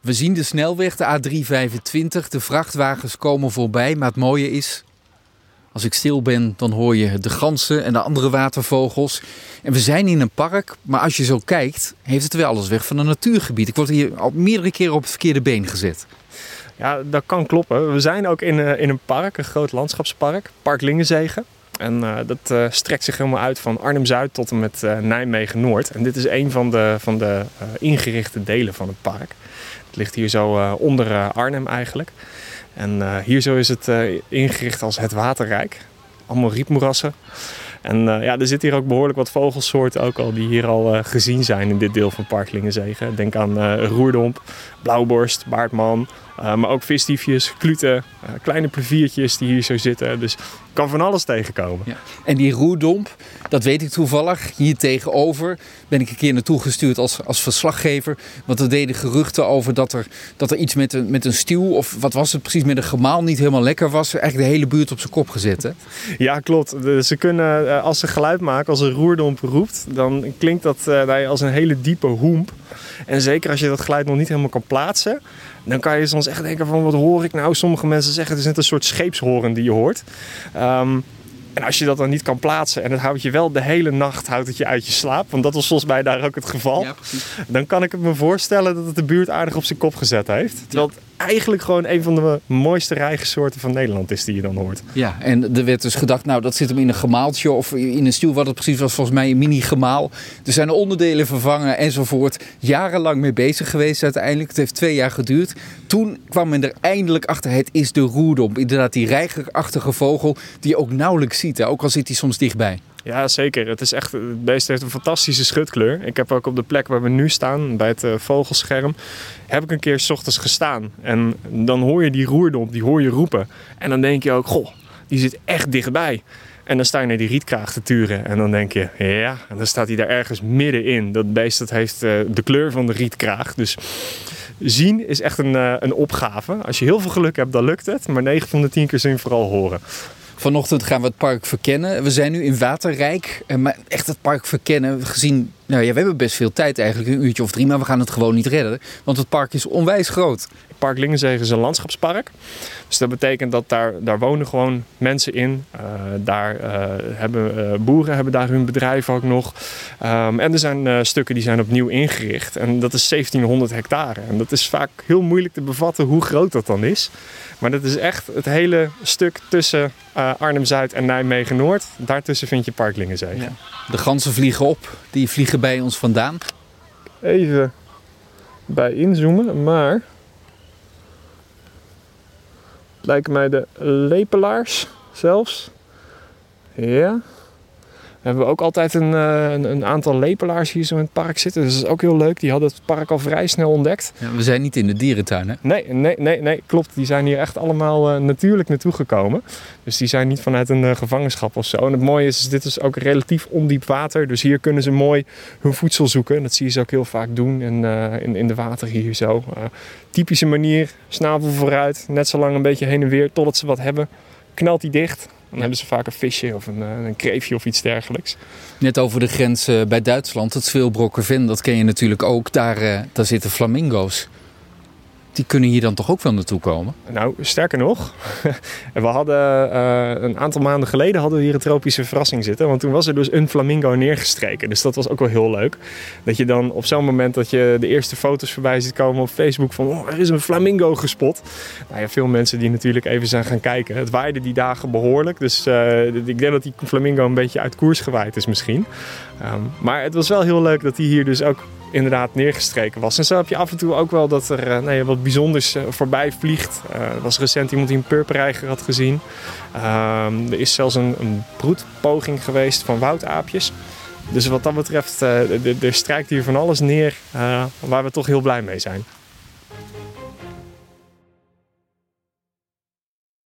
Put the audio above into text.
We zien de snelweg, de A325. De vrachtwagens komen voorbij. Maar het mooie is, als ik stil ben, dan hoor je de ganzen en de andere watervogels. En we zijn in een park, maar als je zo kijkt, heeft het wel alles weg van een natuurgebied. Ik word hier al meerdere keren op het verkeerde been gezet. Ja, dat kan kloppen. We zijn ook in, uh, in een park, een groot landschapspark, Park Lingenzegen. En uh, dat uh, strekt zich helemaal uit van Arnhem-Zuid tot en met Nijmegen-Noord. En dit is een van de, van de ingerichte delen van het park. Het ligt hier zo onder Arnhem eigenlijk. En hier zo is het ingericht als het waterrijk. Allemaal rietmoerassen. En ja, er zitten hier ook behoorlijk wat vogelsoorten ook al die hier al gezien zijn in dit deel van Park Lingenzegen. Denk aan roerdomp, blauwborst, baardman, maar ook visdiefjes, kluten, kleine pleviertjes die hier zo zitten. Dus kan van alles tegenkomen. Ja. En die roerdomp, dat weet ik toevallig. Hier tegenover ben ik een keer naartoe gestuurd als, als verslaggever. Want er deden geruchten over dat er, dat er iets met een, met een stuw, of wat was het precies, met een gemaal niet helemaal lekker was. Eigenlijk de hele buurt op zijn kop gezet. Hè? Ja, klopt. Ze kunnen, als ze geluid maken, als een roerdomp roept, dan klinkt dat als een hele diepe hoemp. En zeker als je dat geluid nog niet helemaal kan plaatsen, dan kan je soms echt denken van wat hoor ik nou? Sommige mensen zeggen het is net een soort scheepshoren die je hoort. Um, en als je dat dan niet kan plaatsen en het houdt je wel de hele nacht houdt het je uit je slaap, want dat was volgens mij daar ook het geval, ja, dan kan ik me voorstellen dat het de buurt aardig op zijn kop gezet heeft. Terwijl het eigenlijk gewoon een van de mooiste rijgensoorten van Nederland is die je dan hoort. Ja, en er werd dus gedacht, nou dat zit hem in een gemaaltje of in een stuw, wat het precies was, volgens mij een mini-gemaal. Er zijn onderdelen vervangen enzovoort. Jarenlang mee bezig geweest uiteindelijk. Het heeft twee jaar geduurd. Toen kwam men er eindelijk achter, het is de roerdomp. Inderdaad, die reigerachtige vogel die je ook nauwelijks ziet, ook al zit hij soms dichtbij. Ja, zeker. Het, is echt, het beest heeft een fantastische schutkleur. Ik heb ook op de plek waar we nu staan, bij het uh, vogelscherm, heb ik een keer s ochtends gestaan. En dan hoor je die roerdomp, die hoor je roepen. En dan denk je ook, goh, die zit echt dichtbij. En dan sta je naar die rietkraag te turen. En dan denk je, ja, en dan staat hij daar ergens middenin. Dat beest dat heeft uh, de kleur van de rietkraag. Dus zien is echt een, uh, een opgave. Als je heel veel geluk hebt, dan lukt het. Maar 9 van de 10 keer je vooral horen. Vanochtend gaan we het park verkennen. We zijn nu in Waterrijk. Eh, maar echt het park verkennen, gezien... Nou ja, we hebben best veel tijd eigenlijk, een uurtje of drie. Maar we gaan het gewoon niet redden. Want het park is onwijs groot. Park Lingenzegen is een landschapspark. Dus dat betekent dat daar, daar wonen gewoon mensen in. Uh, daar uh, hebben uh, boeren hebben daar hun bedrijf ook nog. Um, en er zijn stukken die zijn opnieuw ingericht. En dat is 1700 hectare. En dat is vaak heel moeilijk te bevatten hoe groot dat dan is. Maar dat is echt het hele stuk tussen Arnhem-Zuid en Nijmegen-Noord. Daartussen vind je Park Lingenzegen. Ja. De ganzen vliegen op. Die vliegen bij ons vandaan. Even bij inzoomen, maar lijken mij de lepelaars zelfs. Ja. We hebben ook altijd een, eh, een, een, aantal lepelaars hier zo in het park zitten. Dus dat is ook heel leuk. Die hadden het park al vrij snel ontdekt. Ja, we zijn niet in de dierentuin, hè? Nee, nee, nee, nee klopt. Die zijn hier echt allemaal uh, natuurlijk naartoe gekomen. Dus die zijn niet vanuit een uh, gevangenschap of zo. En het mooie is, dit is ook relatief ondiep water. Dus hier kunnen ze mooi hun voedsel zoeken. En dat zie je ze ook heel vaak doen in, in, in de water hier zo. typische manier, snavel vooruit. Net zo lang een beetje heen en weer totdat ze wat hebben. Knalt die dicht dan hebben ze vaak een visje of een, eh, een kreefje of iets dergelijks. Net over de grens eh, bij Duitsland, het Sveelbrokkerven, dat ken je natuurlijk ook. Daar, eh, daar zitten flamingo's die kunnen hier dan toch ook wel naartoe komen? Nou, sterker nog, we hadden uh, een aantal maanden geleden hadden we hier een tropische verrassing zitten. Want toen was er dus een flamingo neergestreken. Dus dat was ook wel heel leuk. Dat je dan op zo'n moment dat je de eerste foto's voorbij ziet komen op Facebook van oh, er is een flamingo gespot. Nou ja, veel mensen die natuurlijk even zijn gaan kijken. Het waaide die dagen behoorlijk. Dus uh, ik denk dat die flamingo een beetje uit koers gewaaid is misschien. Um, maar het was wel heel leuk dat hij hier dus ook inderdaad neergestreken was. En zo heb je af en toe ook wel dat er uh, nee, wat bijzonders uh, voorbij vliegt. Uh, er was recent iemand die een purperreiger had gezien. Ehm, er is zelfs een, een broedpoging geweest van woudaapjes. Dus wat dat betreft, er strijkt hier van alles neer waar we toch heel blij mee zijn.